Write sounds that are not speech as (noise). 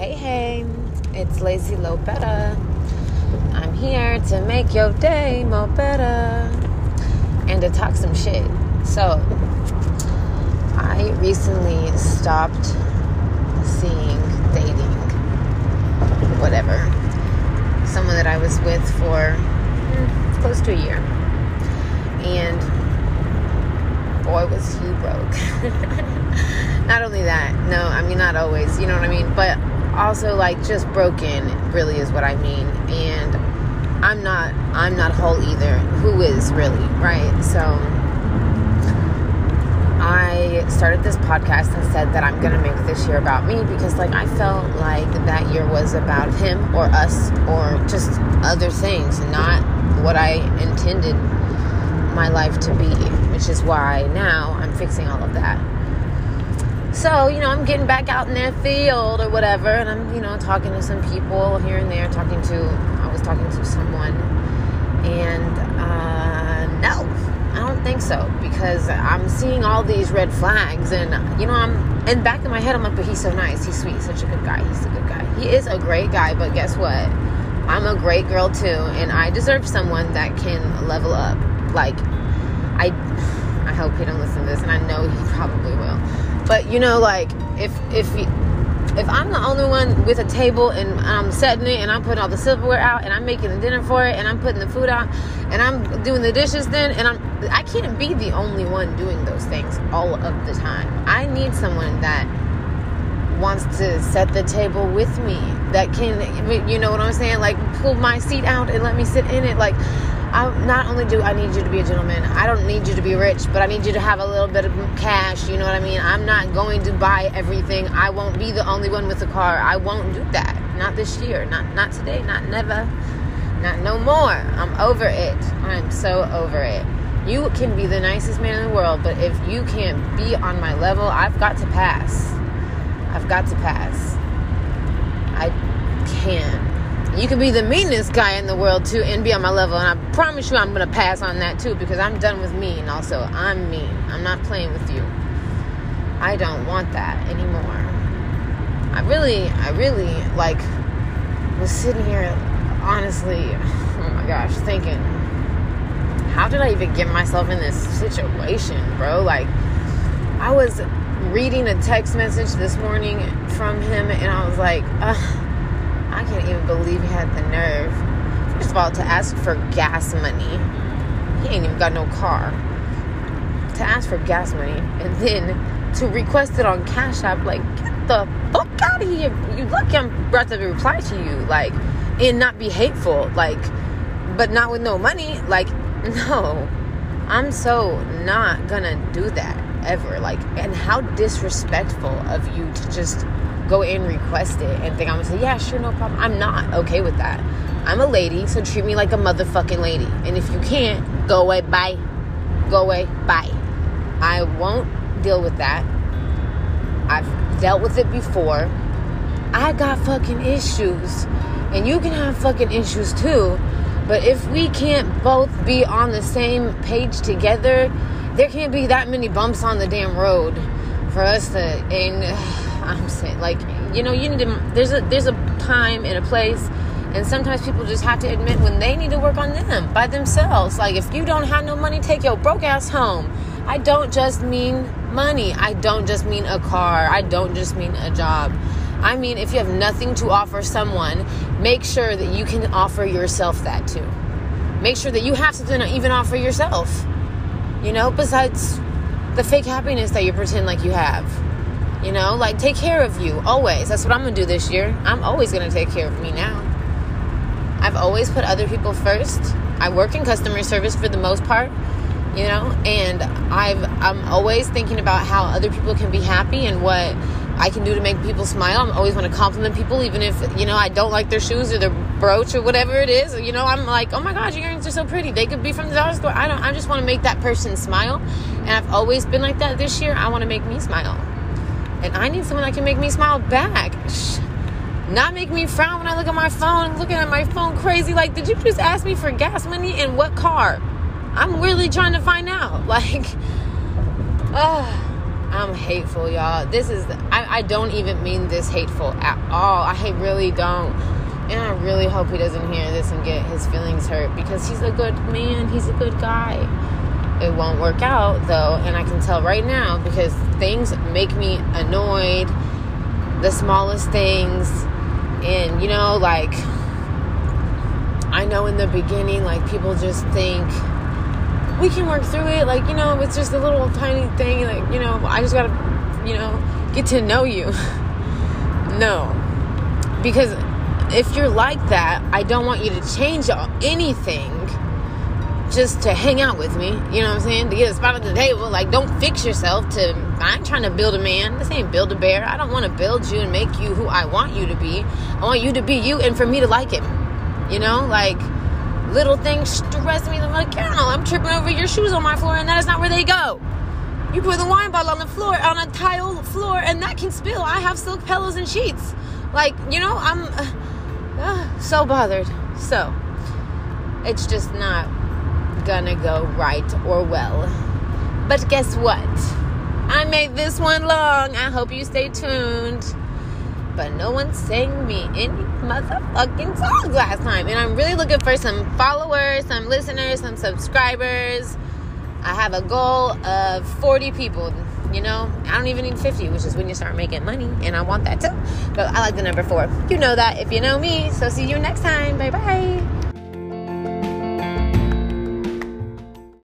Hey, hey, it's Lazy Lopetta. I'm here to make your day more better and to talk some shit. So, I recently stopped seeing dating, whatever, someone that I was with for mm, close to a year. And boy, was he broke. (laughs) not only that, no, I mean, not always, you know what I mean? But also, like, just broken really is what I mean. And I'm not, I'm not whole either. Who is really, right? So, I started this podcast and said that I'm going to make this year about me because, like, I felt like that year was about him or us or just other things, not what I intended my life to be, which is why now I'm fixing all of that. So, you know, I'm getting back out in that field or whatever, and I'm, you know, talking to some people here and there, talking to, I was talking to someone, and uh, no, I don't think so, because I'm seeing all these red flags, and, you know, I'm, in back of my head, I'm like, but he's so nice, he's sweet, such a good guy, he's a good guy. He is a great guy, but guess what? I'm a great girl too, and I deserve someone that can level up. Like, I, (sighs) I hope he don't listen to this, and I know he probably will but you know, like if if if I'm the only one with a table and I'm setting it and I'm putting all the silverware out and I'm making the dinner for it and I'm putting the food out and I'm doing the dishes then and I'm I can't be the only one doing those things all of the time. I need someone that wants to set the table with me that can you know what I'm saying like pull my seat out and let me sit in it like I, not only do I need you to be a gentleman, I don't need you to be rich, but I need you to have a little bit of cash. You know what I mean? I'm not going to buy everything. I won't be the only one with a car. I won't do that. Not this year. Not not today. Not never. Not no more. I'm over it. I'm so over it. You can be the nicest man in the world, but if you can't be on my level, I've got to pass. I've got to pass. I can you can be the meanest guy in the world too and be on my level. And I promise you, I'm to pass on that too because I'm done with mean. Also, I'm mean. I'm not playing with you. I don't want that anymore. I really, I really like was sitting here, honestly, oh my gosh, thinking, how did I even get myself in this situation, bro? Like, I was reading a text message this morning from him and I was like, ugh I can't even believe he had the nerve, first of all, to ask for gas money. He ain't even got no car. To ask for gas money and then to request it on Cash App, like, get the fuck out of here. You lucky I'm about to reply to you, like, and not be hateful, like, but not with no money. Like, (laughs) no. I'm so not gonna do that ever. Like, and how disrespectful of you to just go and request it and think I'm gonna say, yeah, sure, no problem. I'm not okay with that. I'm a lady, so treat me like a motherfucking lady. And if you can't, go away, bye. Go away, bye. I won't deal with that. I've dealt with it before. I got fucking issues. And you can have fucking issues too. But if we can't both be on the same page together, there can't be that many bumps on the damn road for us to and (sighs) I'm saying like you know you need to there's a there's a time and a place and sometimes people just have to admit when they need to work on them by themselves. Like if you don't have no money take your broke ass home. I don't just mean money. I don't just mean a car. I don't just mean a job. I mean if you have nothing to offer someone make sure that you can offer yourself that too. Make sure that you have something to even offer yourself. You know besides the fake happiness that you pretend like you have you know, like take care of you always. That's what I'm gonna do this year. I'm always gonna take care of me now. I've always put other people first. I work in customer service for the most part, you know, and I've I'm always thinking about how other people can be happy and what I can do to make people smile. I'm always want to compliment people, even if you know I don't like their shoes or their brooch or whatever it is. You know, I'm like, oh my god, your earrings are so pretty. They could be from the dollar store. I don't. I just want to make that person smile, and I've always been like that. This year, I want to make me smile. And I need someone that can make me smile back. Shh. Not make me frown when I look at my phone, looking at my phone crazy. Like, did you just ask me for gas money in what car? I'm really trying to find out. (laughs) Like, uh, I'm hateful, y'all. This is, I, I don't even mean this hateful at all. I really don't. And I really hope he doesn't hear this and get his feelings hurt because he's a good man. He's a good guy. It won't work out though, and I can tell right now because things make me annoyed. The smallest things. And, you know, like, I know in the beginning, like, people just think, we can work through it. Like, you know, it's just a little tiny thing. Like, you know, I just gotta, you know, get to know you. (laughs) no. Because if you're like that, I don't want you to change anything just to hang out with me. You know what I'm saying? To get a spot at the table. Like, don't fix yourself to. I'm trying to build a man. This ain't build a bear. I don't want to build you and make you who I want you to be. I want you to be you and for me to like him. You know? Like, little things stress me the fuck out. I'm tripping over your shoes on my floor, and that is not where they go. You put the wine bottle on the floor, on a tile floor, and that can spill. I have silk pillows and sheets. Like, you know, I'm uh, uh, so bothered. So, it's just not gonna go right or well. But guess what? I made this one long. I hope you stay tuned but no one sang me any motherfucking songs last time. And I'm really looking for some followers, some listeners, some subscribers. I have a goal of 40 people. You know, I don't even need 50, which is when you start making money. And I want that too. But I like the number four. You know that if you know me. So see you next time. Bye bye.